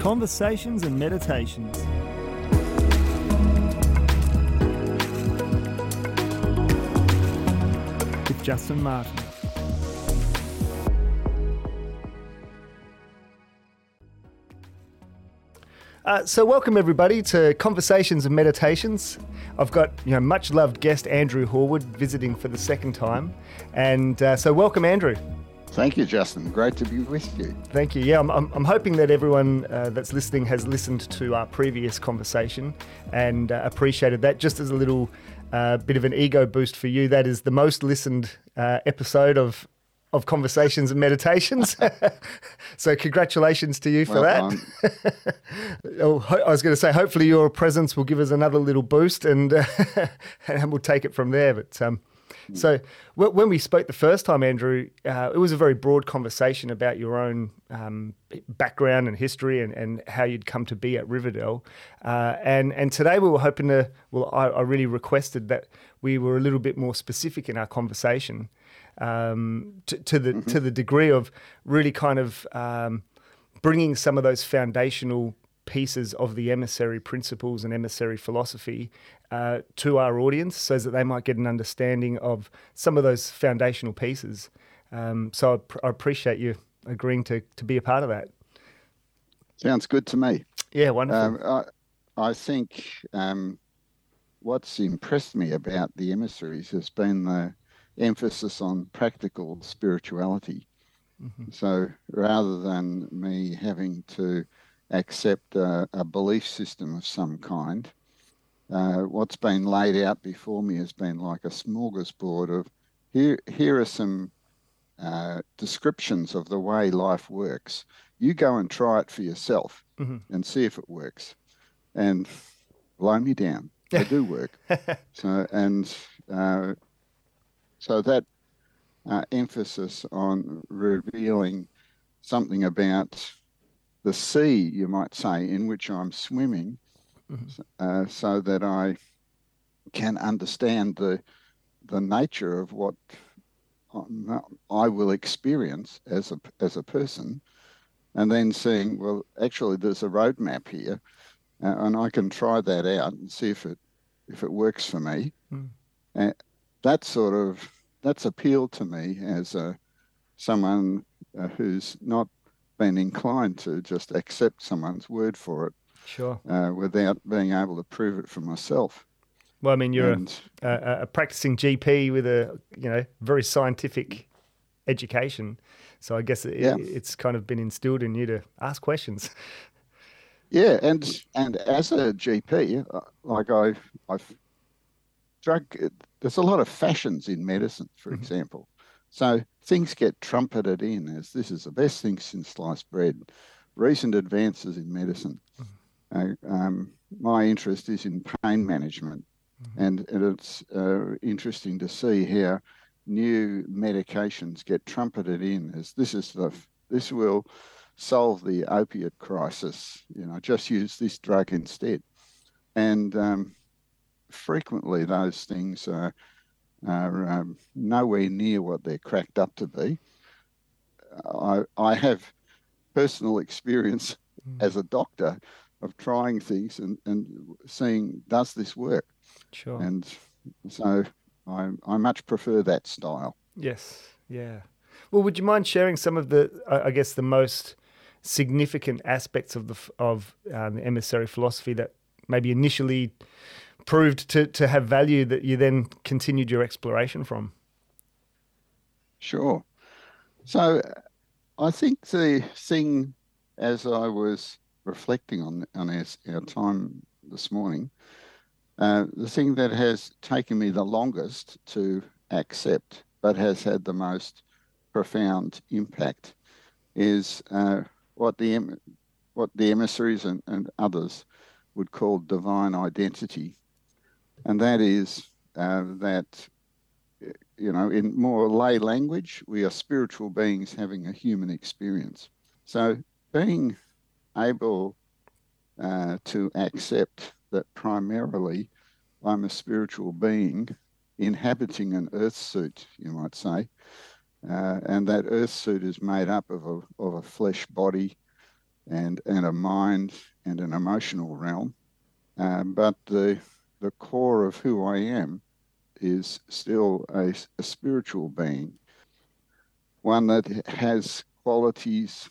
Conversations and Meditations. With Justin Martin. Uh, so, welcome everybody to Conversations and Meditations. I've got you know much loved guest Andrew Horwood visiting for the second time, and uh, so welcome Andrew. Thank you, Justin. Great to be with you. Thank you. Yeah, I'm, I'm, I'm hoping that everyone uh, that's listening has listened to our previous conversation and uh, appreciated that. Just as a little uh, bit of an ego boost for you, that is the most listened uh, episode of of conversations and meditations. so congratulations to you for well that. oh, I was going to say, hopefully your presence will give us another little boost, and and we'll take it from there. But um, so when we spoke the first time, Andrew, uh, it was a very broad conversation about your own um, background and history and, and how you'd come to be at Riverdale. Uh, and and today we were hoping to. Well, I, I, really requested that we were a little bit more specific in our conversation um, to, to, the mm-hmm. to the degree of really kind of um, bringing some of those foundational pieces of the emissary principles and emissary philosophy uh, to our audience so that they might get an understanding of some of those foundational pieces. Um, so I, pr- I, appreciate you agreeing to, to be a part of that. Sounds good to me. Yeah, wonderful. Um, I, I, think um, what's impressed me about the emissaries has been the emphasis on practical spirituality. Mm-hmm. So rather than me having to accept a, a belief system of some kind, uh, what's been laid out before me has been like a smorgasbord of here, here are some uh, descriptions of the way life works. You go and try it for yourself mm-hmm. and see if it works. And blow me down. They do work. so, and uh, so that uh, emphasis on revealing something about the sea, you might say, in which I'm swimming mm-hmm. uh, so that I can understand the the nature of what I will experience as a as a person, and then seeing well, actually, there's a roadmap here, uh, and I can try that out and see if it if it works for me. Mm. Uh, that sort of that's appealed to me as a someone uh, who's not been inclined to just accept someone's word for it Sure. Uh, without being able to prove it for myself. Well, I mean, you're and, a, a, practicing GP with a you know very scientific education, so I guess it, yeah. it's kind of been instilled in you to ask questions. Yeah, and and as a GP, uh, like I, I've drug. There's a lot of fashions in medicine, for mm-hmm. example. So things get trumpeted in as this is the best thing since sliced bread. Recent advances in medicine. Mm-hmm uh, um, my interest is in pain management, mm-hmm. and, and, it's uh, interesting to see how new medications get trumpeted in as this is the this will solve the opiate crisis. You know, just use this drug instead, and um, frequently those things are, are um, nowhere near what they're cracked up to be. I I have personal experience mm. as a doctor of trying things and, and seeing does this work. Sure. And so I I much prefer that style. Yes. Yeah. Well, would you mind sharing some of the I guess the most significant aspects of the of um, the emissary philosophy that maybe initially proved to, to have value that you then continued your exploration from? Sure. So I think the thing as I was reflecting on on our, our time this morning, uh, the thing that has taken me the longest to accept, but has had the most profound impact, is uh, what the what the emissaries and, and others would call divine identity, and that is uh, that you know in more lay language we are spiritual beings having a human experience. So being able uh, to accept that primarily I'm a spiritual being inhabiting an earth suit, you might say, uh, and that earth suit is made up of a, of a flesh body and and a mind and an emotional realm. Um, but the the core of who I am is still a, a spiritual being, one that has qualities,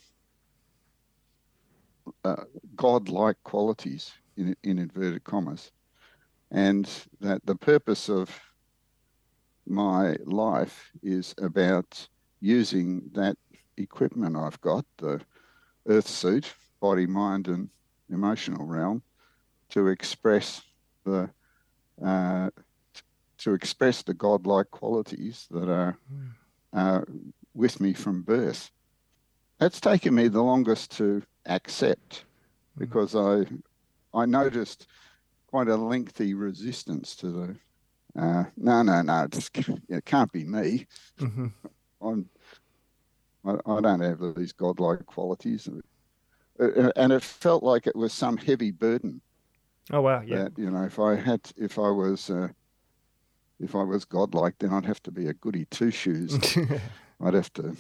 uh, God-like qualities in, in inverted commas, and that the purpose of my life is about using that equipment I've got, the earth suit, body, mind, and emotional realm, to express the uh, to express the godlike qualities that are uh, with me from birth. That's taken me the longest to accept because I I noticed quite a lengthy resistance to the uh, no no no it can't be me. Mm-hmm. I'm I, I, don't have these godlike qualities, uh, uh, and it felt like it was some heavy burden. Oh wow! Yeah. That, you know, if I had, if I was, uh, if I was godlike, then I'd have to be a goody two shoes. I'd have to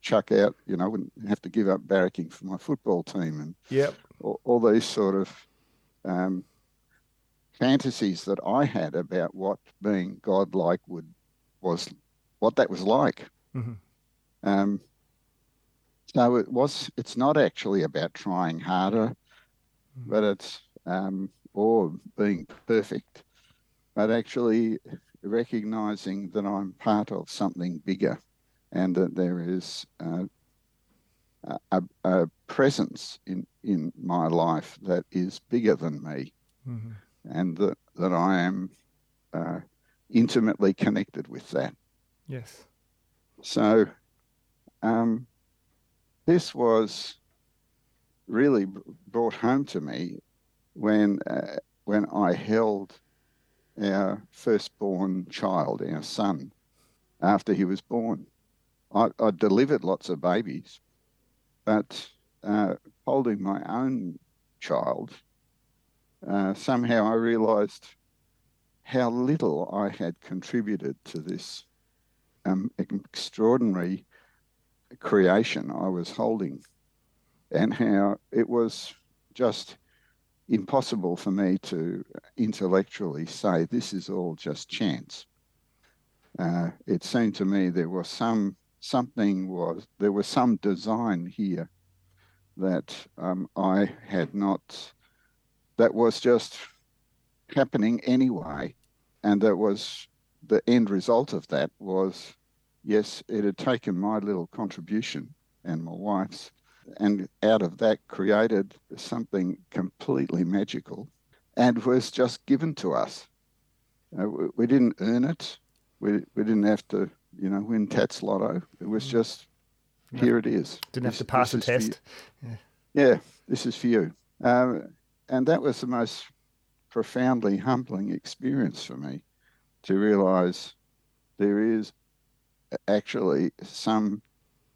chuck out. You know, I wouldn't have to give up barracking for my football team and yep. all, all these sort of um, fantasies that I had about what being godlike would was, what that was like. Mm-hmm. Um, so it was. It's not actually about trying harder, mm-hmm. but it's um, or being perfect, but actually recognizing that I'm part of something bigger, and that there is uh, a, a, presence in in my life that is bigger than me, mm-hmm. and that that I am uh, intimately connected with that. Yes. So um, this was really brought home to me when uh, when I held our firstborn child, our son, after he was born. I, I delivered lots of babies, but uh, holding my own child, uh, somehow I realised how little I had contributed to this um, extraordinary creation I was holding and how it was just impossible for me to intellectually say this is all just chance. Uh, it seemed to me there was some something was there was some design here that um, I had not that was just happening anyway, and that was the end result of that was yes, it had taken my little contribution and my wife's, and out of that created something completely magical and was just given to us. We, we, didn't earn it. We, we didn't have to, you know, win Tattslotto. It was mm. just, here it is. Didn't this, have to pass a test. Yeah. yeah, this is for you. Um, and that was the most profoundly humbling experience for me to realize there is actually some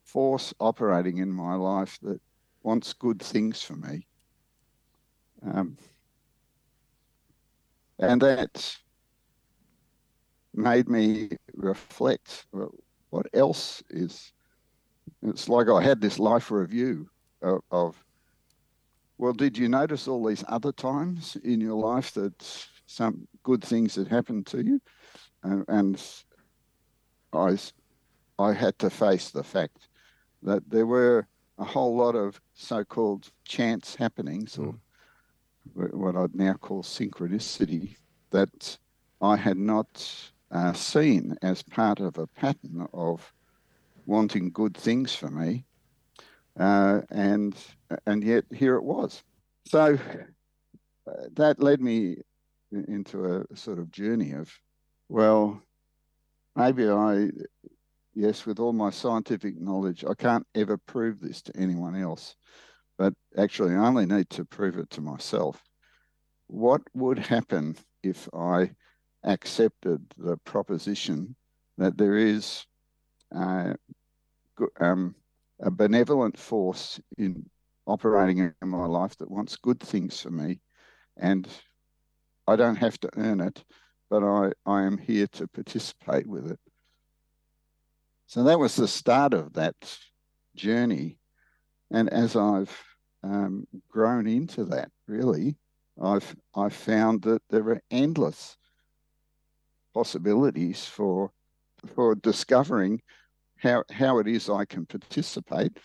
force operating in my life that wants good things for me. Um, and that made me reflect well, what else is. It's like I had this life review of, of, well, did you notice all these other times in your life that some good things had happened to you? Uh, and I I had to face the fact that there were a whole lot of so-called chance happenings, or mm. what I'd now call synchronicity, that I had not uh, seen as part of a pattern of wanting good things for me, uh, and and yet here it was. So uh, that led me into a sort of journey of, well, maybe I yes, with all my scientific knowledge, I can't ever prove this to anyone else, but actually, I only need to prove it to myself. What would happen if I accepted the proposition that there is um, a benevolent force in operating in my life that wants good things for me, and I don't have to earn it, but I, I am here to participate with it. So that was the start of that journey. And as I've um, grown into that. Really, I've I found that there are endless possibilities for for discovering how how it is I can participate,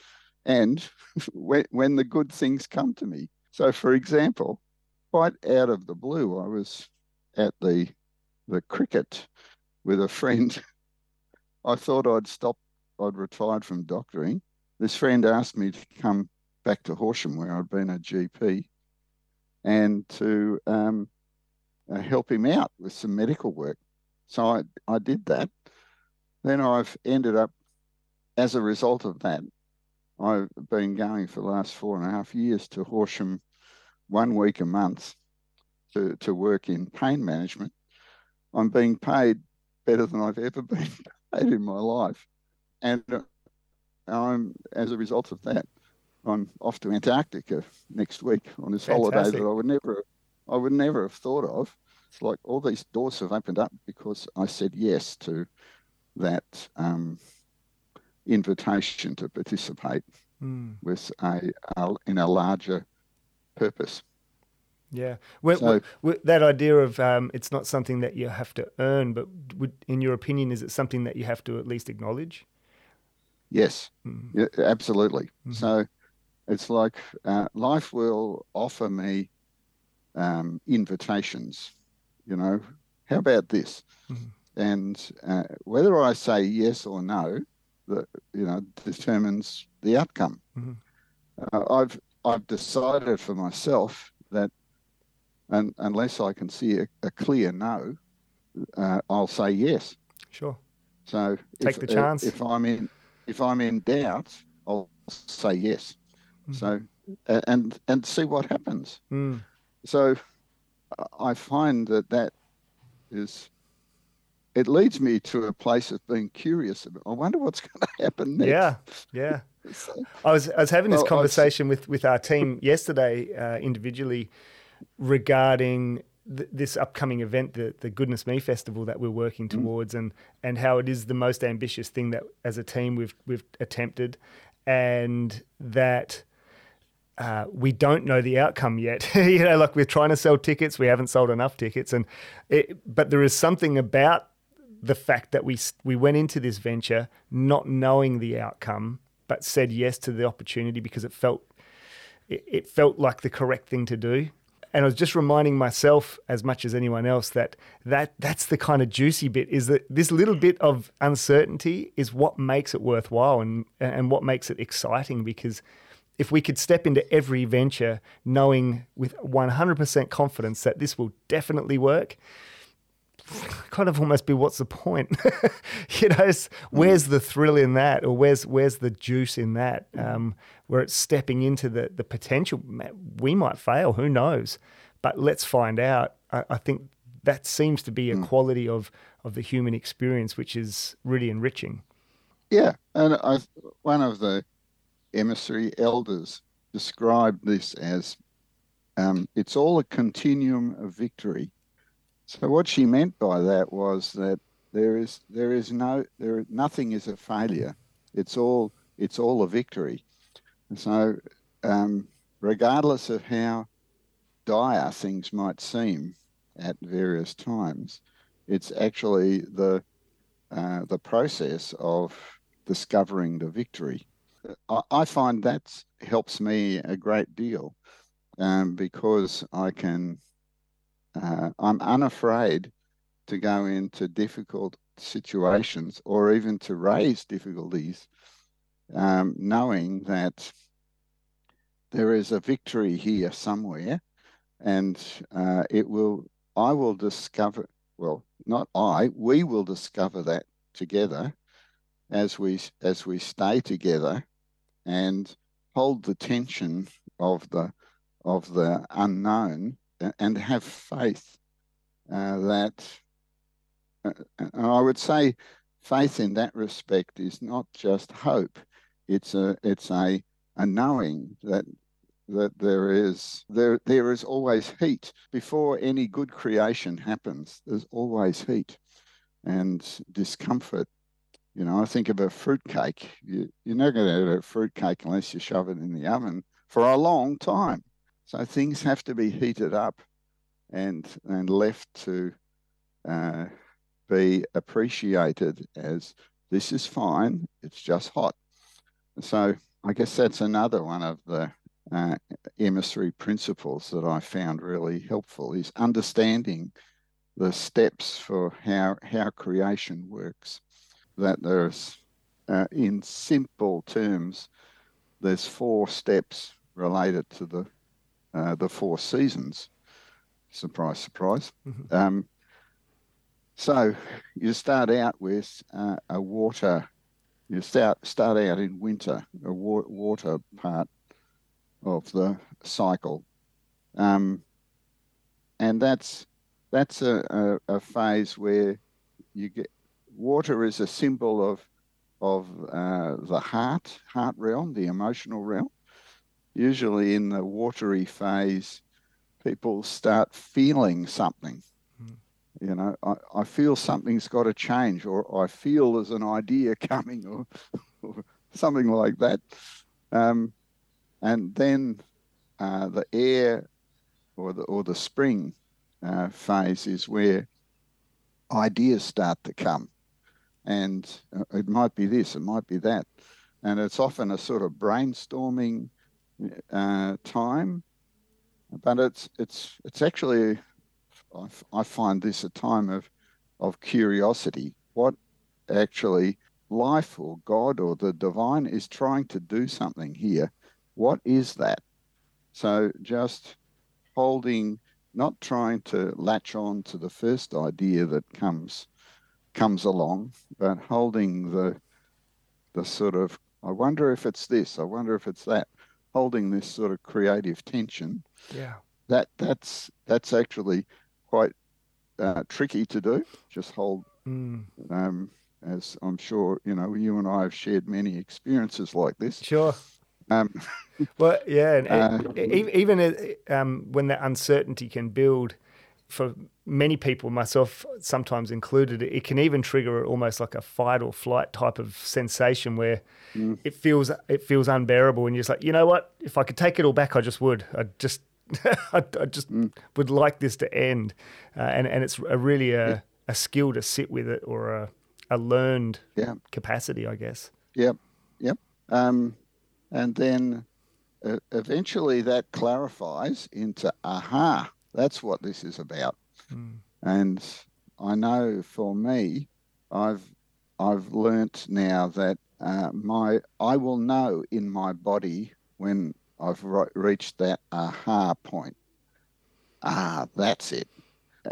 and when when the good things come to me. So, for example, quite out of the blue, I was at the the cricket with a friend. I thought I'd stopped. I'd retired from doctoring. This friend asked me to come back to Horsham, where I'd been a GP, and to um, uh, help him out with some medical work. So I, I did that. Then I've ended up, as a result of that, I've been going for the last four and a half years to Horsham one week a month to, to work in pain management. I'm being paid better than I've ever been in my life. And uh, I'm, as a result of that, I'm off to Antarctica next week on this Fantastic. holiday that I would never, I would never have thought of. It's like all these doors have opened up because I said yes to that um, invitation to participate mm. with a, a, in a larger purpose. Yeah, well, so, well, that idea of um, it's not something that you have to earn, but would, in your opinion, is it something that you have to at least acknowledge? Yes, mm. yeah, absolutely. Mm-hmm. So it's like uh, life will offer me um, invitations. You know, how about this? Mm-hmm. And uh, whether I say yes or no, that you know determines the outcome. Mm-hmm. Uh, I've I've decided for myself that, and unless I can see a, a clear no, uh, I'll say yes. Sure. So take if, the chance. If I'm in if I'm in doubt, I'll say yes. Mm. So and and see what happens. Mm. So I find that that is it leads me to a place of being curious. I wonder what's going to happen next. Yeah, yeah. I was I was having this well, conversation was, with with our team yesterday uh, individually regarding th- this upcoming event, the the Goodness Me Festival that we're working mm. towards, mm. and and how it is the most ambitious thing that as a team we've we've attempted, and that. Uh, we don't know the outcome yet. you know, like we're trying to sell tickets, we haven't sold enough tickets, and it, but there is something about the fact that we we went into this venture not knowing the outcome, but said yes to the opportunity because it felt it, it felt like the correct thing to do. And I was just reminding myself, as much as anyone else, that, that that's the kind of juicy bit is that this little bit of uncertainty is what makes it worthwhile and, and what makes it exciting. Because if we could step into every venture knowing with 100% confidence that this will definitely work, kind of almost be what's the point? you know, where's the thrill in that, or where's where's the juice in that? Um, where it's stepping into the the potential. We might fail, who knows? But let's find out. I, I think that seems to be a mm. quality of of the human experience, which is really enriching. Yeah, and I, one of the emissary elders described this as um, it's all a continuum of victory so what she meant by that was that there is there is no there nothing is a failure. It's all it's all a victory. And so um, regardless of how dire things might seem at various times, it's actually the uh, the process of discovering the victory. I, I find that helps me a great deal um, because I can uh, I'm unafraid to go into difficult situations or even to raise difficulties, um, knowing that there is a victory here somewhere, and uh, it will. I will discover. Well, not I. We will discover that together as we as we stay together and hold the tension of the of the unknown and have faith uh, that, uh, I would say, faith in that respect is not just hope; it's a it's a a knowing that that there is there there is always heat before any good creation happens. There's always heat and discomfort. You know, I think of a fruit cake. You, you're not going to have a fruit cake unless you shove it in the oven for a long time. So things have to be heated up and and left to uh, be appreciated as this is fine. It's just hot. So I guess that's another one of the uh, emissary principles that I found really helpful is understanding the steps for how how creation works. That there's uh, in simple terms, there's four steps related to the uh, the four seasons. Surprise, surprise. Mm-hmm. Um, so you start out with uh, a water. You start start out in winter, a wa- water part of the cycle, um, and that's that's a, a, a, phase where you get water is a symbol of of uh, the heart heart realm, the emotional realm. Usually in the watery phase, people start feeling something. You know, I, I feel something's got to change, or I feel there's an idea coming, or, or something like that. Um, and then uh, the air or the or the spring uh, phase is where ideas start to come, and uh, it might be this, it might be that, and it's often a sort of brainstorming uh, time, but it's it's it's actually I, I find this a time of, of curiosity. What actually life or God or the divine is trying to do something here. What is that? So just holding, not trying to latch on to the first idea that comes comes along, but holding the the sort of I wonder if it's this, I wonder if it's that, holding this sort of creative tension. Yeah. That that's that's actually quite uh, tricky to do. Just hold, mm. um, as I'm sure you know, you and I have shared many experiences like this. Sure. Um, well, yeah, and uh, even uh, um, when that uncertainty can build for many people, myself sometimes included, it can even trigger almost like a fight or flight type of sensation where mm. it feels it feels unbearable, and you're just like, you know what? If I could take it all back, I just would. I just I, I, just mm. would like this to end, uh, and and it's a really a, yeah. a skill to sit with it or a, a learned yeah. capacity, I guess. Yep, yep. Um, and then uh, eventually that clarifies into aha. That's what this is about. Mm. And I know for me, I've I've learnt now that uh, my I will know in my body when I've re- reached that aha point. Ah, that's it.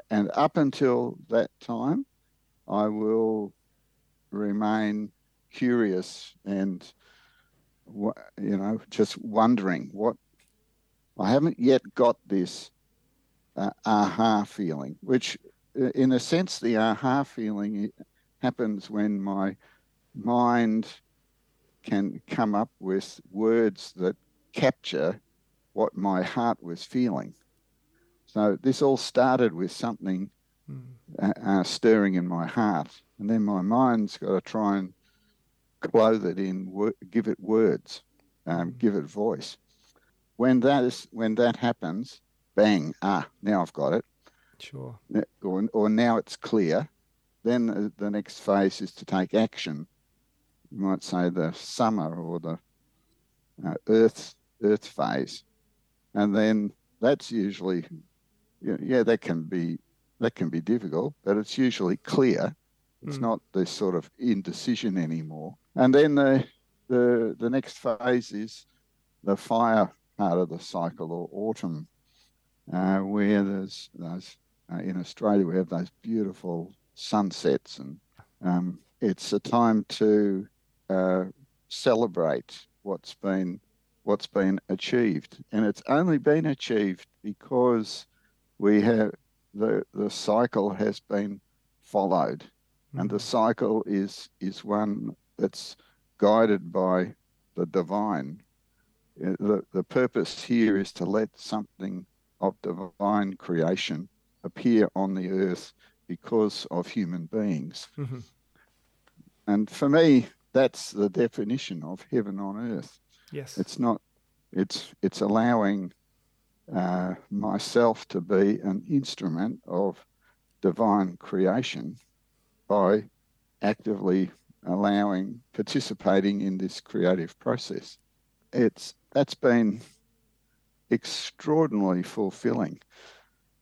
And up until that time, I will remain curious and, you know, just wondering what I haven't yet got this uh, aha feeling, which, uh, in a sense, the aha feeling happens when my mind can come up with words that capture what my heart was feeling. So this all started with something mm. uh, uh, stirring in my heart, and then my mind's got to try and clothe it in, give it words, um, mm. give it voice. When that is when that happens, bang! Ah, now I've got it. Sure. Or, or now it's clear. Then the next phase is to take action. You might say the summer or the uh, earth Earth phase, and then that's usually, you know, yeah, that can be that can be difficult, but it's usually clear. It's mm. not this sort of indecision anymore. And then the the the next phase is the fire part of the cycle or autumn, uh, where there's those uh, in Australia we have those beautiful sunsets, and um, it's a time to uh, celebrate what's been what's been achieved. And it's only been achieved because we have the, the cycle has been followed. Mm-hmm. And the mm-hmm. cycle is, is one that's guided by the divine. Uh, the, the purpose here is to let something of divine creation appear on the earth because of human beings. Mm-hmm. And for me, that's the definition of heaven on earth. Yes. It's not It's it's allowing uh, myself to be an instrument of divine creation by actively allowing participating in this creative process. It's that's been extraordinarily fulfilling.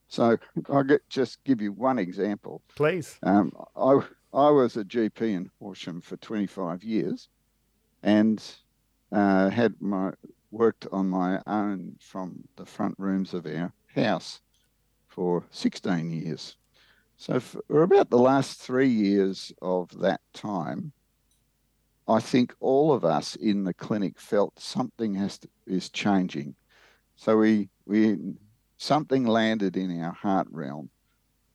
So I'll get, just give you one example. Please. Um, I I was a GP in Horsham for 25 years, and uh, had my worked on my own from the front rooms of our house for 16 years. So for about the last three years of that time, I think all of us in the clinic felt something has to, is changing. So we we something landed in our heart realm.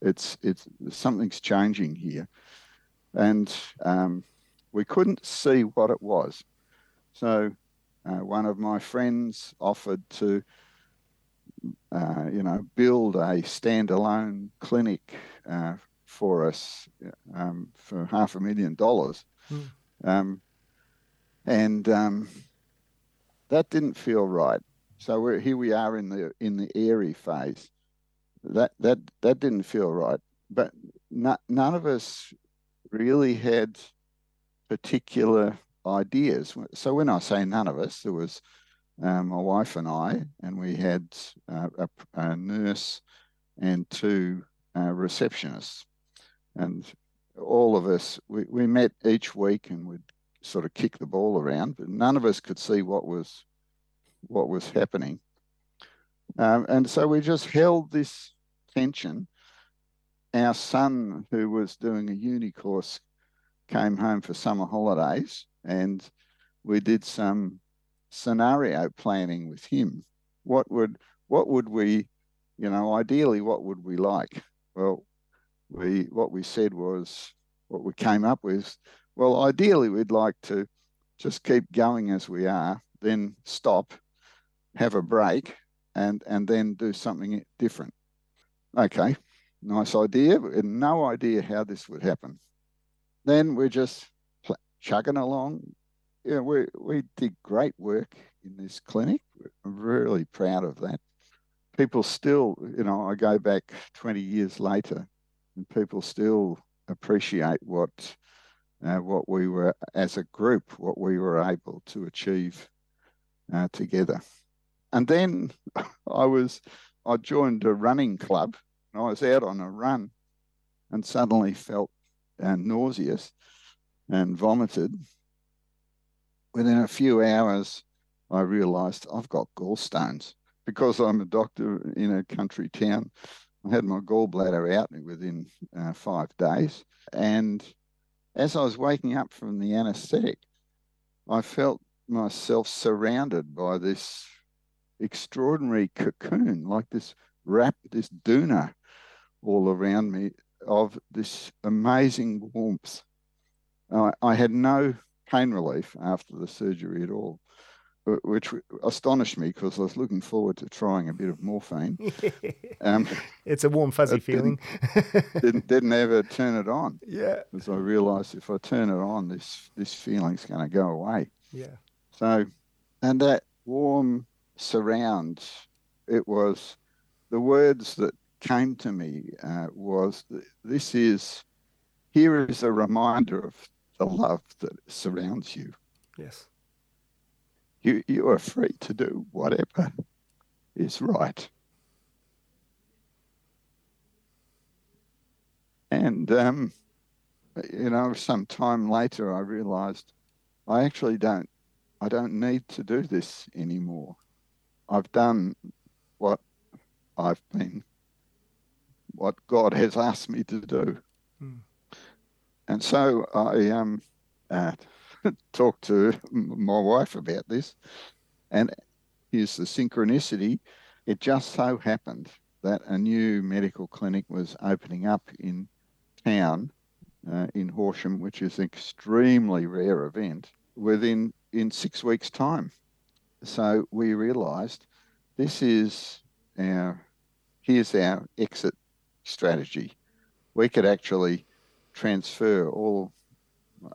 It's it's something's changing here, and um, we couldn't see what it was. So uh, one of my friends offered to, uh, you know, build a standalone clinic uh, for us um, for half a million dollars. Mm. Um, and um, that didn't feel right. So here we are in the in the airy phase. That that that didn't feel right. But none of us really had particular ideas. So when I say none of us, there was um, my wife and I, and we had uh, a, a, nurse and two uh, receptionists, and all of us we, we met each week and we'd sort of kick the ball around, but none of us could see what was what was happening, um, and so we just held this tension. Our son, who was doing a uni course, came home for summer holidays and we did some scenario planning with him. What would what would we, you know, ideally what would we like? Well, we what we said was what we came up with. Well, ideally we'd like to just keep going as we are, then stop, have a break, and and then do something different. Okay, nice idea, no idea how this would happen. Then we're just chugging along. Yeah, we we did great work in this clinic. I'm really proud of that. People still, you know, I go back 20 years later, and people still appreciate what uh, what we were as a group, what we were able to achieve uh, together. And then I was, I joined a running club. And I was out on a run, and suddenly felt uh, nauseous and vomited. Within a few hours, I realized I've got gallstones because I'm a doctor in a country town. I had my gallbladder out within uh, five days. And as I was waking up from the anesthetic, I felt myself surrounded by this extraordinary cocoon, like this wrap, this doona all around me of this amazing warmth. I, I had no pain relief after the surgery at all, which astonished me because I was looking forward to trying a bit of morphine. Um, it's a warm, fuzzy feeling. Didn't, didn't, didn't ever turn it on. Yeah. Because I realised if I turn it on, this this feeling's going to go away. Yeah. So, and that warm surround, it was the words that came to me uh, was this is here is a reminder of the love that surrounds you. Yes. You, you are free to do whatever is right. And, um, you know, some time later, I realized I actually don't, I don't need to do this anymore. I've done what I've been, what God has asked me to do. Mm. And so I um, uh, talked to my wife about this, and here's the synchronicity. It just so happened that a new medical clinic was opening up in town uh, in Horsham, which is an extremely rare event, within in six weeks' time. So we realised this is our here's our exit strategy. We could actually transfer all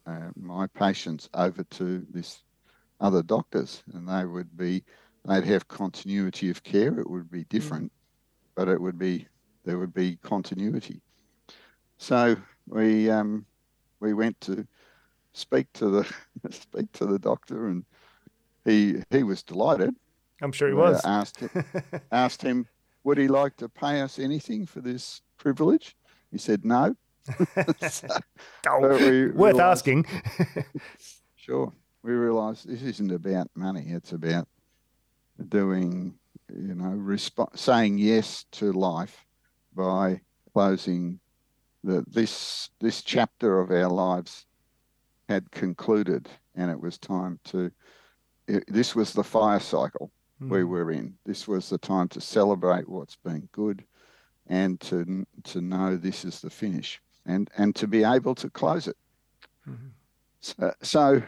uh, my patients over to this other doctors, and they would be they'd have continuity of care. It would be Mm. different, but it would be there would be continuity. So we um, we went to speak to the speak to the doctor, and he he was delighted. I'm sure he We was. asked asked him would he like to pay us anything for this privilege. He said no. So, Oh, worth realised- asking. Sure. We realise this isn't about money. It's about doing, you know, resp- saying yes to life by closing the this this chapter of our lives had concluded, and it was time to. It, this was the fire cycle we Mm. were in. This was the time to celebrate what's been good, and to to know this is the finish, and and to be able to close it. Mhm. So, so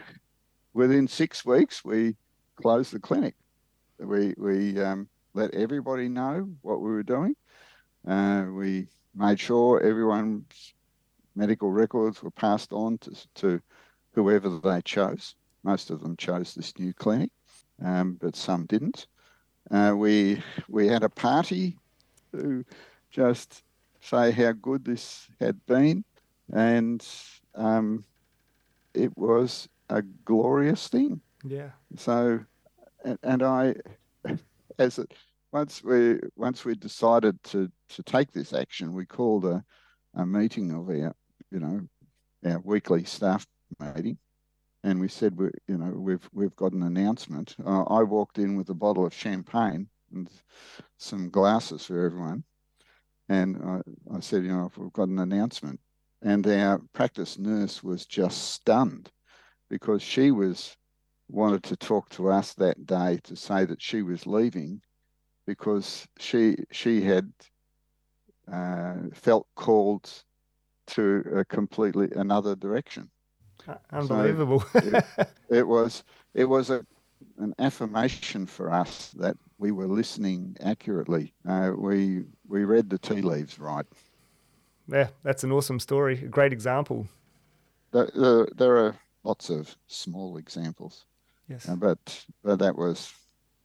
within six weeks, we closed the clinic. We we um, let everybody know what we were doing. Uh, we made sure everyone's medical records were passed on to, to whoever they chose. Most of them chose this new clinic, um, but some didn't. Uh, we we had a party to just say how good this had been, and um, it was a glorious thing. Yeah. So, and, and I, as it once we once we decided to to take this action, we called a a meeting of our you know our weekly staff meeting, and we said we you know we've we've got an announcement. Uh, I walked in with a bottle of champagne and some glasses for everyone, and I, I said you know we've got an announcement, and our practice nurse was just stunned because she was wanted to talk to us that day to say that she was leaving because she she had uh, felt called to a completely another direction. Uh, Unbelievable. It was it was a an affirmation for us that we were listening accurately. Uh, we we read the tea leaves right. yeah, that's an awesome story. A great example. There, there, there are lots of small examples. Yes. Uh, but but that was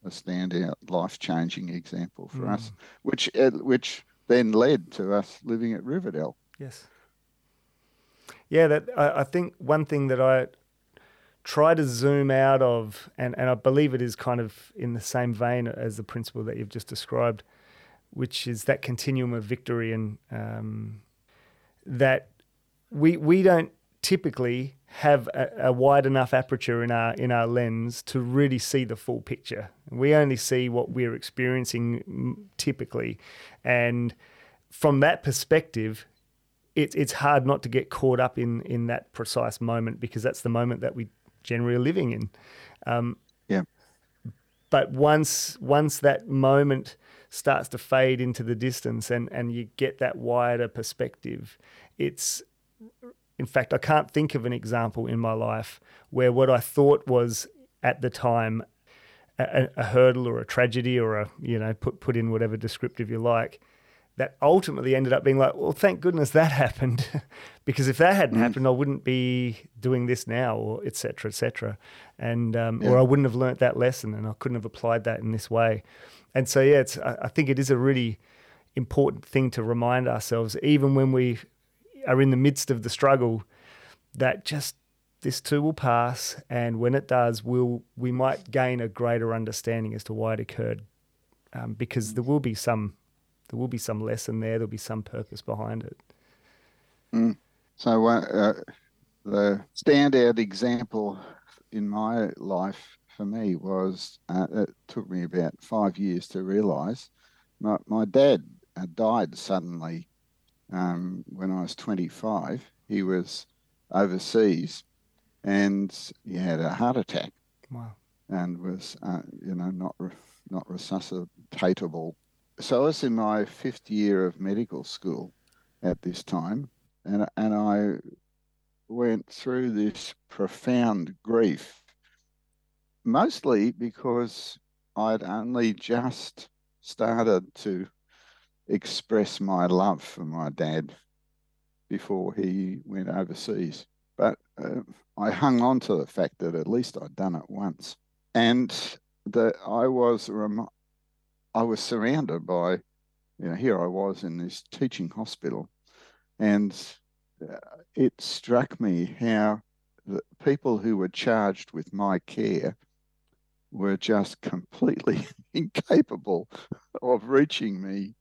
a standout, life-changing example for us, which uh, which then led to us living at Riverdale. Yes. Yeah, that I, I think one thing that I try to zoom out of, and, and I believe it is kind of in the same vein as the principle that you've just described, which is that continuum of victory, and um, that we we don't typically have a, a wide enough aperture in our in our lens to really see the full picture. We only see what we're experiencing typically, and from that perspective, it's it's hard not to get caught up in in that precise moment because that's the moment that we generally are living in. Um, Yeah. But once once that moment starts to fade into the distance and and you get that wider perspective, it's in fact I can't think of an example in my life where what I thought was at the time a, a hurdle or a tragedy or a you know put put in whatever descriptive you like that ultimately ended up being like, well, thank goodness that happened, because if that hadn't happened, I wouldn't be doing this now, or et cetera, et cetera, and um, or I wouldn't have learnt that lesson, and I couldn't have applied that in this way. And so, yeah, it's I, I think it is a really important thing to remind ourselves, even when we are in the midst of the struggle, that just this too will pass, and when it does, we'll we might gain a greater understanding as to why it occurred, um, because there will be some there will be some lesson there. There'll be some purpose behind it. So uh, the standout example in my life for me was uh, it took me about five years to realise my my dad died suddenly um, when I was 25. He was overseas and he had a heart attack Wow. and was uh, you know not re- not resuscitatable. So I was in my fifth year of medical school at this time, and and I went through this profound grief, mostly because I'd only just started to express my love for my dad before he went overseas. But uh, I hung on to the fact that at least I'd done it once. And that I was I was surrounded by, you know, here I was in this teaching hospital, and uh, it struck me how the people who were charged with my care were just completely incapable of reaching me,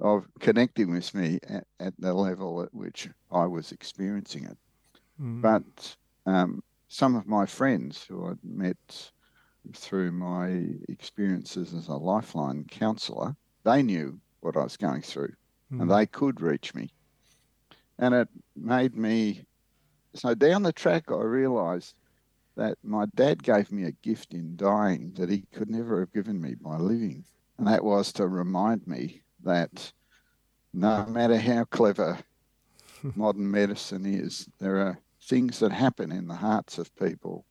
of connecting with me at, at the level at which I was experiencing it. Mm. But um, some of my friends who I'd met through my experiences as a lifeline counsellor, they knew what I was going through mm. and hmm. they could reach me. And it made me so down the track, I realised that my dad gave me a gift in dying that he could never have given me by living. And that was to remind me that no matter how clever modern medicine is, there are things that happen in the hearts of people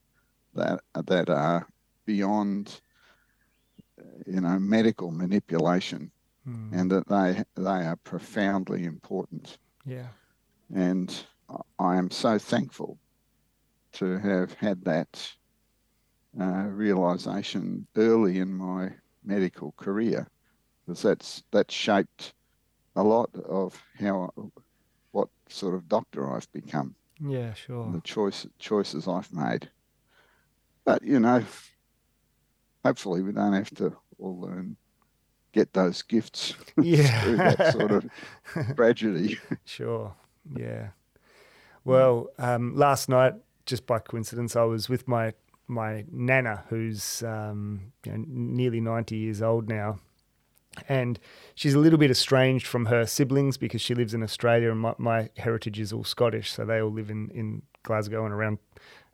that that are beyond you know medical manipulation mm. and that they they are profoundly important yeah and I am so thankful to have had that uh, realization early in my medical career, because that's that shaped a lot of how what sort of doctor I've become. Yeah, sure. The choice choices I've made, but you know, hopefully we don't have to all learn get those gifts yeah. through that sort of tragedy. Sure. Yeah. Well, um, last night, just by coincidence, I was with my my nana, who's um, you know, nearly ninety years old now, and she's a little bit estranged from her siblings because she lives in Australia and my, my heritage is all Scottish, so they all live in in Glasgow and around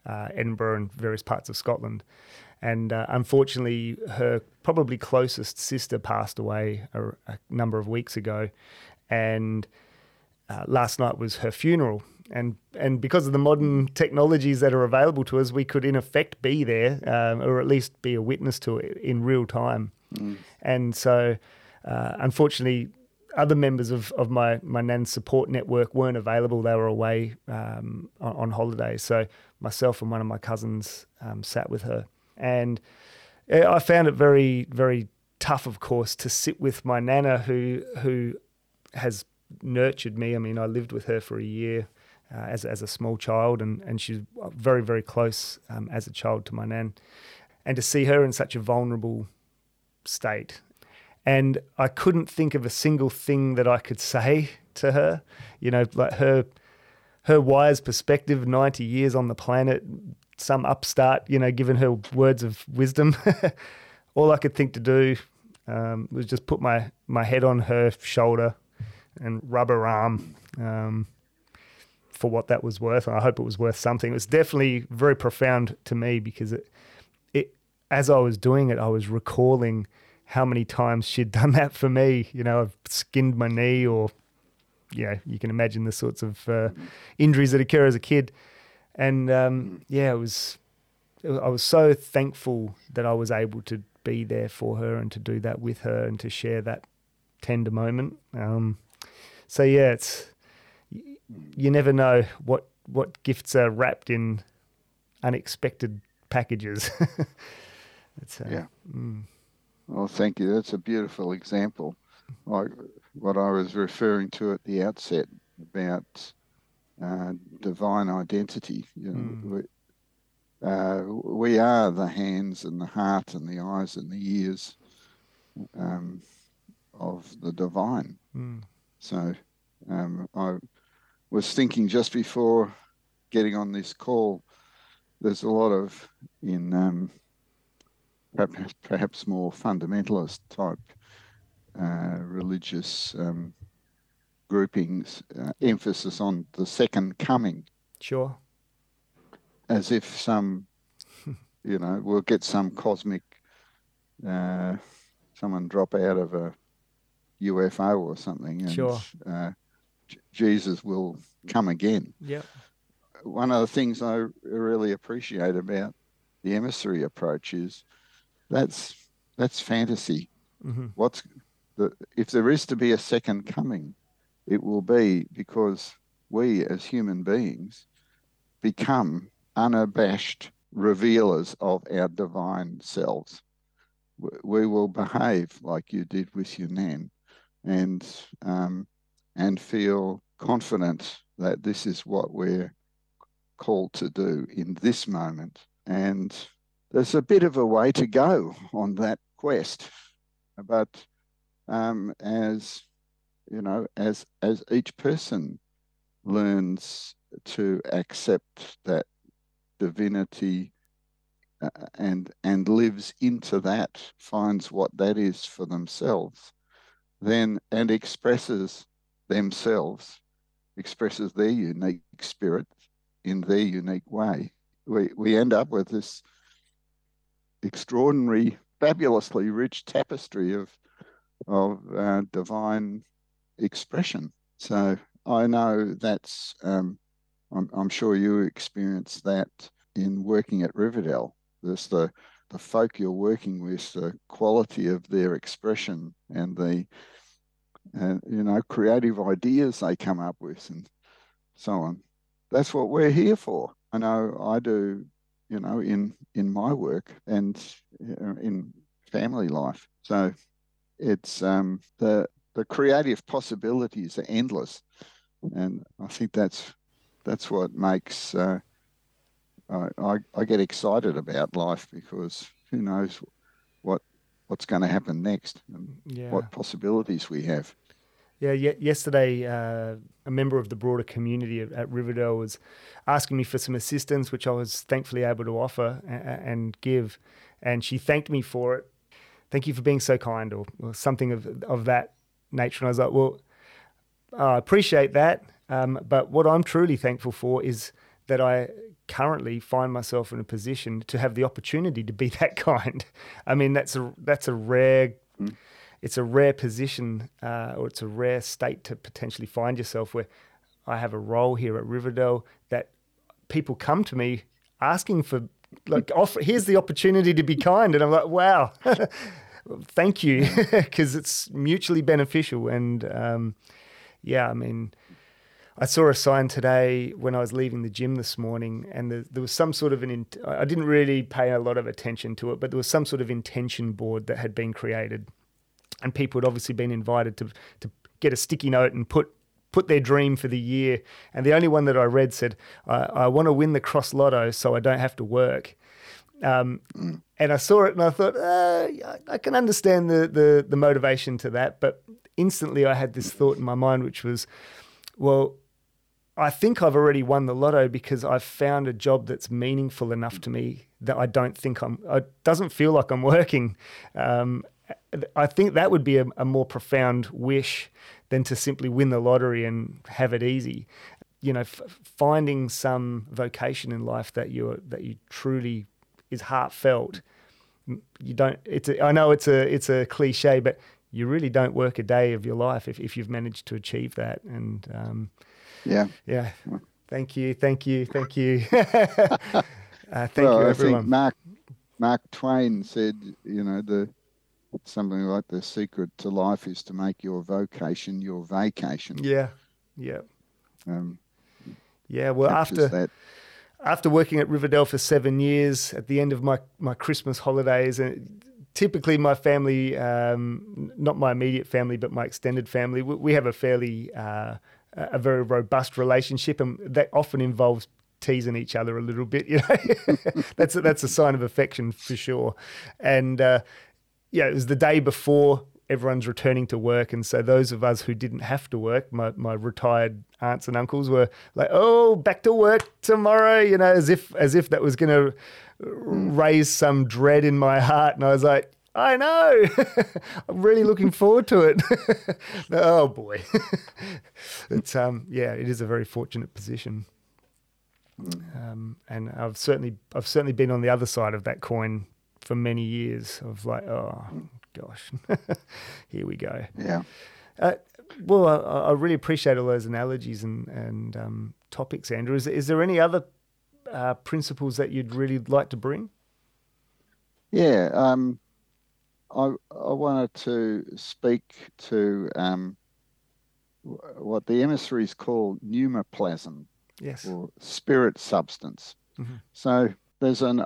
uh, Edinburgh and various parts of Scotland. And uh, unfortunately, her probably closest sister passed away a, a number of weeks ago, and uh, last night was her funeral and and because of the modern technologies that are available to us, we could in effect be there, um, or at least be a witness to it in real time. Mm. And so, uh, unfortunately, other members of, of my my nan's support network weren't available. They were away um, on, on holiday. So myself and one of my cousins um, sat with her, and I found it very very tough, of course, to sit with my nana who who has nurtured me. I mean, I lived with her for a year uh, as, as a small child, and, and she's very, very close um, as a child to my nan. And to see her in such a vulnerable state. And I couldn't think of a single thing that I could say to her. You know, like her her wise perspective, 90 years on the planet, some upstart, you know, giving her words of wisdom. All I could think to do um, was just put my, my head on her shoulder and rub her arm. Um, for what that was worth. And I hope it was worth something. It was definitely very profound to me because it, it, as I was doing it, I was recalling how many times she'd done that for me. You know, I've skinned my knee, or yeah, you can imagine the sorts of uh, injuries that occur as a kid. And um, yeah, it was. I was so thankful that I was able to be there for her and to do that with her and to share that tender moment. Um, so yeah, it's you never know what what gifts are wrapped in unexpected packages. uh, yeah. Mm. Well, thank you. That's a beautiful example. Like what I was referring to at the outset about uh, divine identity. You know, mm. we, uh, we, are the hands and the heart and the eyes and the ears um, of the divine. Mm. So um, I was thinking just before getting on this call, there's a lot of in um, perhaps, perhaps more fundamentalist type uh, religious um, groupings, uh, emphasis on the second coming. Sure. As if some, you know, we'll get some cosmic, uh, someone drop out of a UFO or something, and sure. Uh, Jesus will come again. Yeah. One of the things I really appreciate about the emissary approach is that's that's fantasy. Mm-hmm. What's the if there is to be a second coming, it will be because we as human beings become unabashed revealers of our divine selves. we will behave like you did with your nan, and um, and feel confident that this is what we're called to do in this moment. And there's a bit of a way to go on that quest, but um, as you know, as as each person learns to accept that divinity uh, and and lives into that, finds what that is for themselves, then and expresses themselves, expresses their unique spirit in their unique way. We we end up with this extraordinary, fabulously rich tapestry of of uh, divine expression. So I know that's. Um, I'm, I'm sure you experience that in working at Riverdale. There's the the folk you're working with, the quality of their expression and the uh, you know creative ideas they come up with and so on. That's what we're here for. I know I do, you know, in in my work and in family life. So it's um, the the creative possibilities are endless, and I think that's that's what makes uh, I, I get excited about life because who knows what what's going to happen next and yeah. what possibilities we have. Yeah, yesterday uh, a member of the broader community at, at, Riverdale was asking me for some assistance, which I was thankfully able to offer and, and give, and she thanked me for it. Thank you for being so kind, or, or something of of that nature. And I was like, well, I appreciate that, um, but what I'm truly thankful for is that I currently find myself in a position to have the opportunity to be that kind. I mean, that's a that's a rare, it's a rare position, uh, or it's a rare state to potentially find yourself where I have a role here at Riverdale that people come to me asking for like offer here's the opportunity to be kind and i'm like wow thank you because it's mutually beneficial and um, yeah i mean I saw a sign today when I was leaving the gym this morning, and the, there was some sort of an. In, I didn't really pay a lot of attention to it, but there was some sort of intention board that had been created, and people had obviously been invited to to get a sticky note and put put their dream for the year. And the only one that I read said, "I, I want to win the cross lotto, so I don't have to work." Um, and I saw it, and I thought, uh, I can understand the, the the motivation to that, but instantly I had this thought in my mind, which was, well I think I've already won the lotto because I've found a job that's meaningful enough to me that I don't think I'm. It doesn't feel like I'm working. Um, I think that would be a, a, more profound wish than to simply win the lottery and have it easy. You know, f- finding some vocation in life that you that you truly is heartfelt. You don't. It's. A, I know it's a it's a cliche, but you really don't work a day of your life if, if you've managed to achieve that. And um, yeah. Yeah. Thank you. Thank you. Thank you. uh, thank well, you, everyone. I think Mark, Mark Twain said, you know, the something like the secret to life is to make your vocation your vacation. Yeah. Yeah. Um, yeah. Well, after that. After working at Riverdale for seven years, at the end of my, my Christmas holidays, and typically my family, um, not my immediate family, but my extended family, we, we have a fairly uh, a very robust relationship, and that often involves teasing each other a little bit. You know, that's a, that's a sign of affection for sure. And uh, yeah, it was the day before everyone's returning to work, and so those of us who didn't have to work, my my retired aunts and uncles were like, "Oh, back to work tomorrow," you know, as if as if that was going to raise some dread in my heart, and I was like, I know. I'm really looking forward to it. oh boy, it's um yeah, it is a very fortunate position, um, and I've certainly I've certainly been on the other side of that coin for many years. Of like, oh gosh, here we go. Yeah. Uh, well, I, I, really appreciate all those analogies and and um, topics, Andrew. Is, is there any other uh, principles that you'd really like to bring? Yeah. Um, I, I wanted to speak to um, what the emissaries call pneumaplasm, yes, or spirit substance. Mm-hmm. So there's an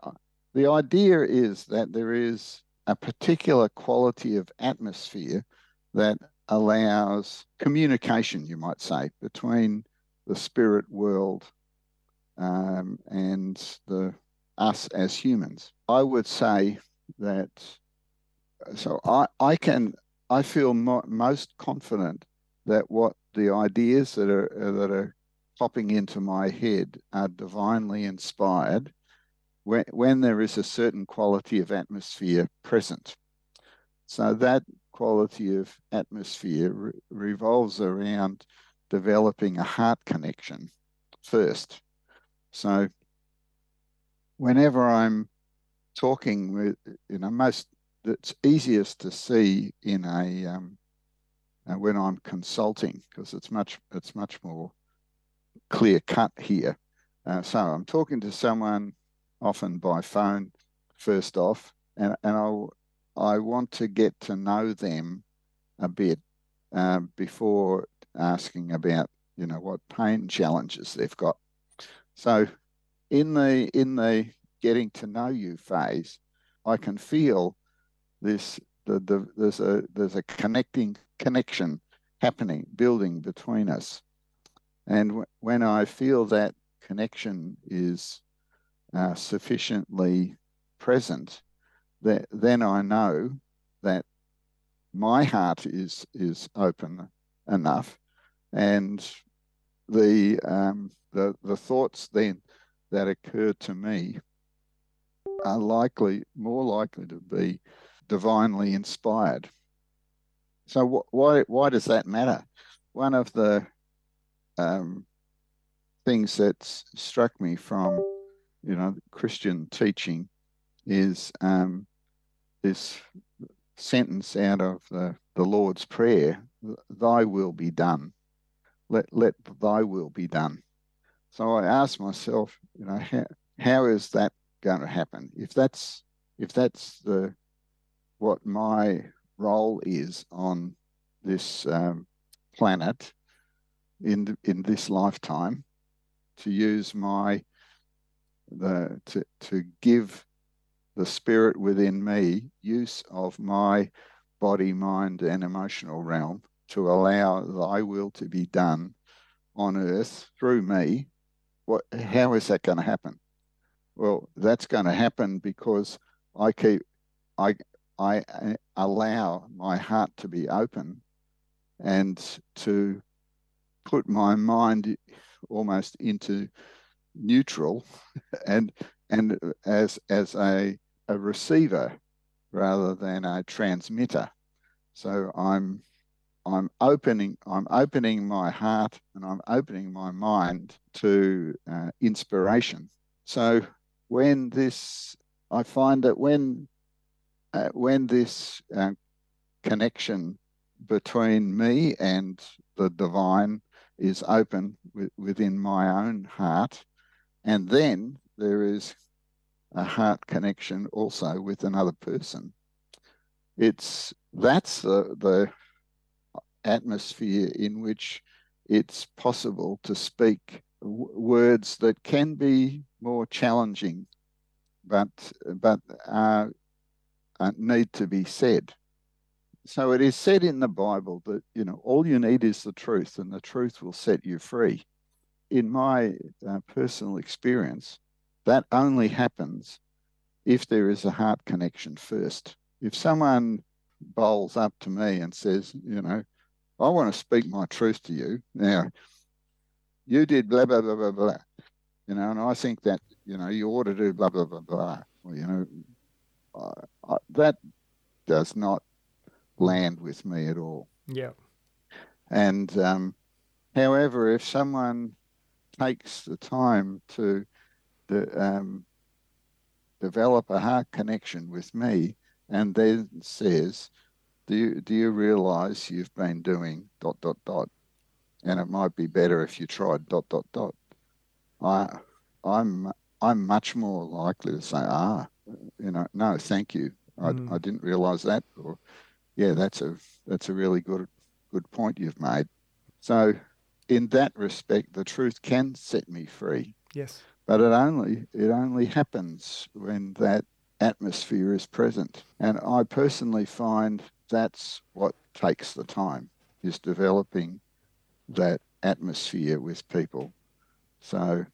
the idea is that there is a particular quality of atmosphere that allows communication, you might say, between the spirit world um, and the us as humans. I would say that. So I, I can I feel mo- most confident that what the ideas that are that are popping into my head are divinely inspired when, when there is a certain quality of atmosphere present. So that quality of atmosphere re- revolves around developing a heart connection first. So whenever I'm talking with, you know, most it's easiest to see in a um, uh, when I'm consulting because it's much it's much more clear cut here. Uh, so I'm talking to someone often by phone first off, and, and I, I want to get to know them a bit uh, before asking about you know what pain challenges they've got. So in the in the getting to know you phase, I can feel this the, the there's a there's a connecting connection happening building between us and w- when I feel that connection is uh, sufficiently present, that then I know that my heart is is open enough, and the um, the the thoughts then that occur to me are likely more likely to be divinely inspired. So wh- why why does that matter? One of the um, things that struck me from you know Christian teaching is um, this sentence out of the, the Lord's Prayer: "Thy will be done." Let let Thy will be done. So I asked myself, you know, how, how is that going to happen? If that's if that's the what my role is on this um, planet, in in this lifetime to use my the to to give the spirit within me use of my body mind and emotional realm to allow thy will to be done on earth through me what how is that going to happen? Well that's going to happen because i keep i i uh, allow my heart to be open and to put my mind almost into neutral and and as as a a receiver rather than a transmitter so i'm i'm opening i'm opening my heart and i'm opening my mind to uh, inspiration so when this i find that when uh, when this uh, connection between me and the divine is open within my own heart. And then there is a heart connection also with another person. It's that's the, the atmosphere in which it's possible to speak w- words that can be more challenging, but but uh, uh, need to be said. So it is said in the Bible that, you know, all you need is the truth and the truth will set you free. In my uh, personal experience, that only happens if there is a heart connection first. If someone bowls up to me and says, you know, I want to speak my truth to you. Now, you did blah, blah, blah, blah, blah. You know, and I think that, you know, you ought to do blah, blah, blah, blah. Well, you know, I, I, that does not land with me at all. Yeah. And um, however, if someone takes the time to um, develop a heart connection with me and then says, do you, do you realize you've been doing dot, dot, dot? And it might be better if you tried dot, dot, dot. I, I'm, I'm much more likely to say, ah, you know, no, thank you. I, mm. I didn't realize that. Or, yeah, that's a that's a really good good point you've made. So, in that respect, the truth can set me free. Yes. But it only it only happens when that atmosphere is present. And I personally find that's what takes the time is developing that atmosphere with people. So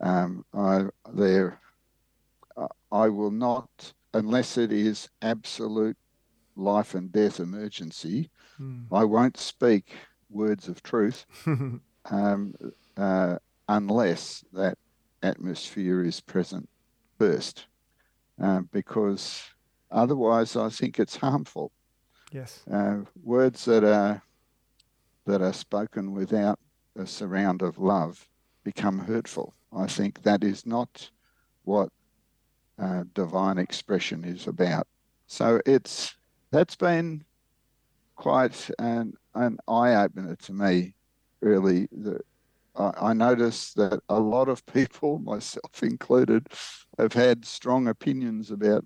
um, I there I will not unless it is absolute life and death emergency. Mm. I won't speak words of truth um, uh, unless that atmosphere is present first, um, because otherwise I think it's harmful. Yes. Uh, words that are that are spoken without a surround of love become hurtful. I think that is not what uh, divine expression is about. So it's that's been quite an, an eye opener to me. Really, the, I, I noticed that a lot of people, myself included, have had strong opinions about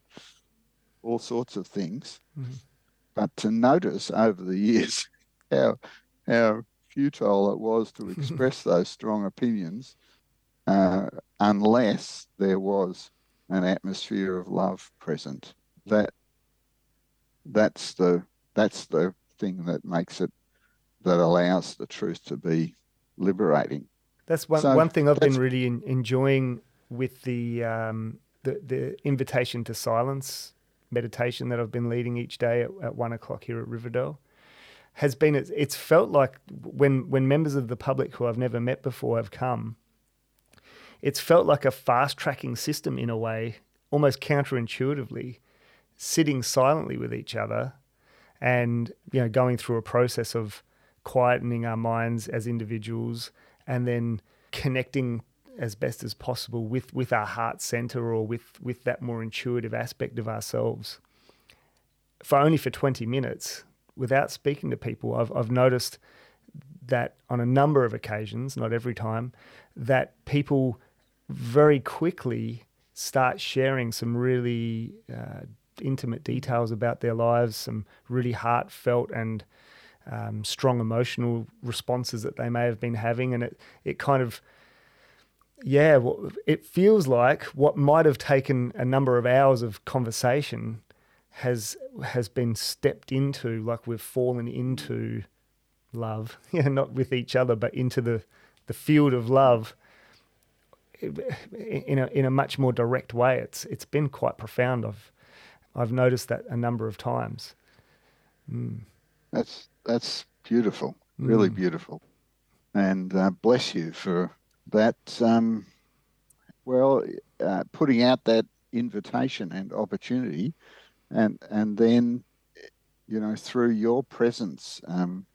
all sorts of things. Mm-hmm. But to notice over the years how how futile it was to express those strong opinions uh, unless there was an atmosphere of love present. That that's the that's the thing that makes it that allows the truth to be liberating. That's one so one thing I've been really in, enjoying with the, um, the the invitation to silence meditation that I've been leading each day at, at one o'clock here at Riverdale has been it's, it's felt like when when members of the public who I've never met before have come, it's felt like a fast tracking system in a way, almost counterintuitively, sitting silently with each other, and you know going through a process of quietening our minds as individuals, and then connecting as best as possible with with our heart center or with with that more intuitive aspect of ourselves. For only for twenty minutes, without speaking to people, I've, I've noticed that on a number of occasions, not every time, that people very quickly start sharing some really uh, intimate details about their lives, some really heartfelt and um, strong emotional responses that they may have been having, and it it kind of yeah, it feels like what might have taken a number of hours of conversation has has been stepped into, like we've fallen into love, yeah, not with each other, but into the the field of love in a in a much more direct way. It's it's been quite profound. I've I've noticed that a number of times. Mm. That's that's beautiful, really mm. beautiful, and uh, bless you for that. Um, well, uh, putting out that invitation and opportunity and and then you know through your presence um,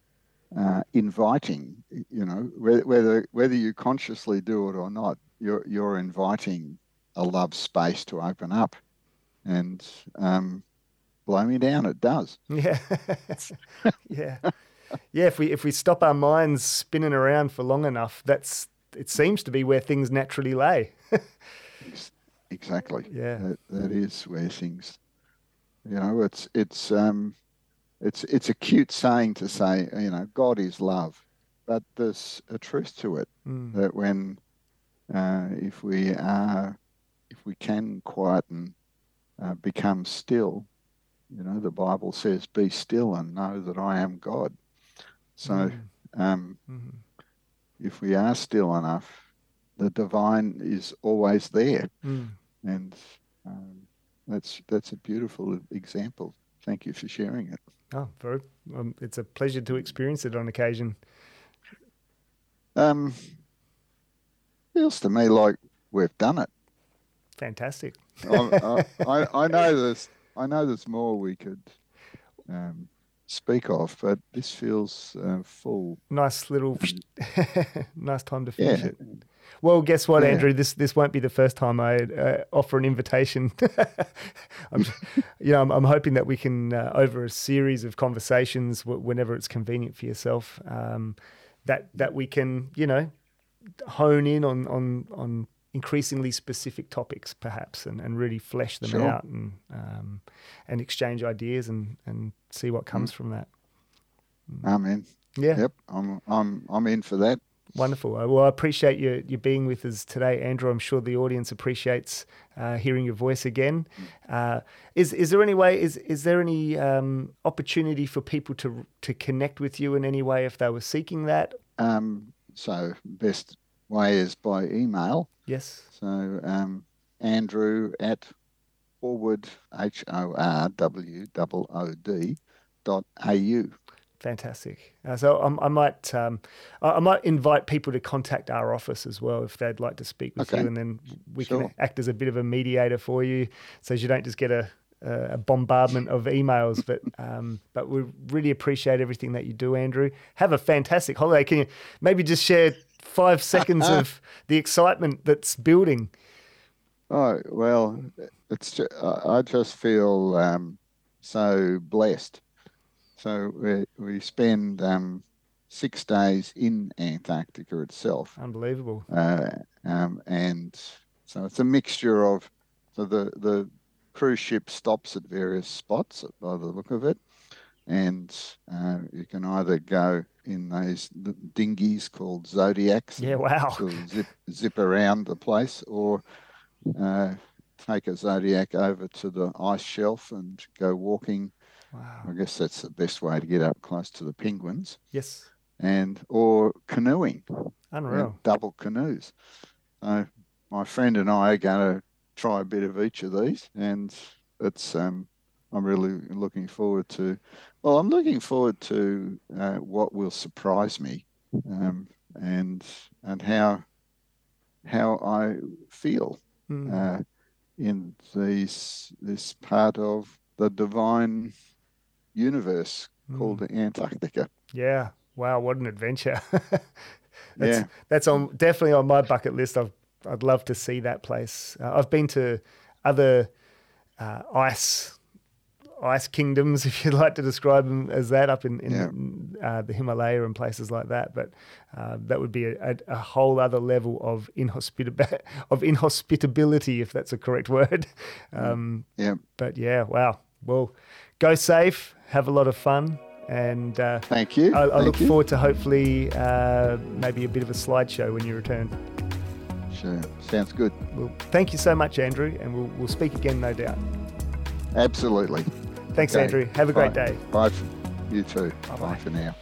uh, inviting you know whether whether you consciously do it or not you're you're inviting a love space to open up and um, blow me down it does. Yeah. Yeah. Yeah if we if we stop our minds spinning around for long enough that's it seems to be where things naturally lay. Exactly. Yeah. That, that is where things you know, it's it's um, it's it's a cute saying to say, you know, God is love, but there's a truth to it mm. that when uh, if we are if we can quieten, uh, become still, you know, the Bible says, "Be still and know that I am God." So, mm. um, mm-hmm. if we are still enough, the divine is always there, mm. and um, that's that's a beautiful example. Thank you for sharing it. Oh, very. Um, it's a pleasure to experience it on occasion. Um, feels to me like we've done it. Fantastic. I, I, I, know there's I know there's more we could um, speak of, but this feels uh, full. Nice little, nice time to finish yeah. it. Well, guess what, yeah. Andrew? This this won't be the first time I uh, offer an invitation. I'm, you know, I'm, I'm, hoping that we can, uh, over a series of conversations, w- whenever it's convenient for yourself, um, that that we can, you know, hone in on on on increasingly specific topics, perhaps, and, and really flesh them sure. out and um, and exchange ideas and and see what comes mm. from that. I'm in. Yeah. Yep. I'm I'm I'm in for that. Wonderful. Well, I appreciate you you being with us today, Andrew. I'm sure the audience appreciates uh, hearing your voice again. Uh, is is there any way? Is is there any um, opportunity for people to to connect with you in any way if they were seeking that? Um, so best way is by email. Yes. So um, Andrew at Horwood h o r w o o d dot au. Fantastic. Uh, so um, I might um, I, might invite people to contact our office as well if they'd like to speak with Okay. you, and then we Sure. can act as a bit of a mediator for you, so you don't just get a a a bombardment of emails. But um, but we really appreciate everything that you do, Andrew. Have a fantastic holiday. Can you maybe just share five seconds of the excitement that's building? Oh well, it's ju- I I just feel um, so blessed. So we we spend um, six days in Antarctica itself, Unbelievable. uh, um, and so it's a mixture of so the the cruise ship stops at various spots by the look of it, and uh, you can either go in those dinghies called zodiacs. Yeah. Wow. sort of zip zip around the place, or uh, take a zodiac over to the ice shelf and go walking. Wow. I guess that's the best way to get up close to the penguins, Yes. and or canoeing, Unreal. double canoes. So my friend and I are going to try a bit of each of these, and it's um, I'm really looking forward to. Well, I'm looking forward to uh, what will surprise me, um, and and how how I feel Mm. uh, in these this part of the divine universe called Antarctica. Yeah. Wow. What an adventure. that's, Yeah. That's on definitely on my bucket list. I've, I'd love to see that place. Uh, I've been to other uh, ice ice kingdoms, if you'd like to describe them as that, up in, in uh, the Himalaya and places like that. But uh, that would be a, a, whole other level of inhospitability, of inhospitability, if that's a correct word. Um, Yeah. but yeah, wow. Well, go safe, have a lot of fun, and uh, Thank you. I, I Thank look you. forward to hopefully uh, maybe a bit of a slideshow when you return. Sure. Sounds good. Well, thank you so much, Andrew, and we'll, we'll speak again, no doubt. Absolutely. Thanks, Okay. Andrew. Have a great Bye. day. Bye. For, you too. Bye-bye. Bye for now.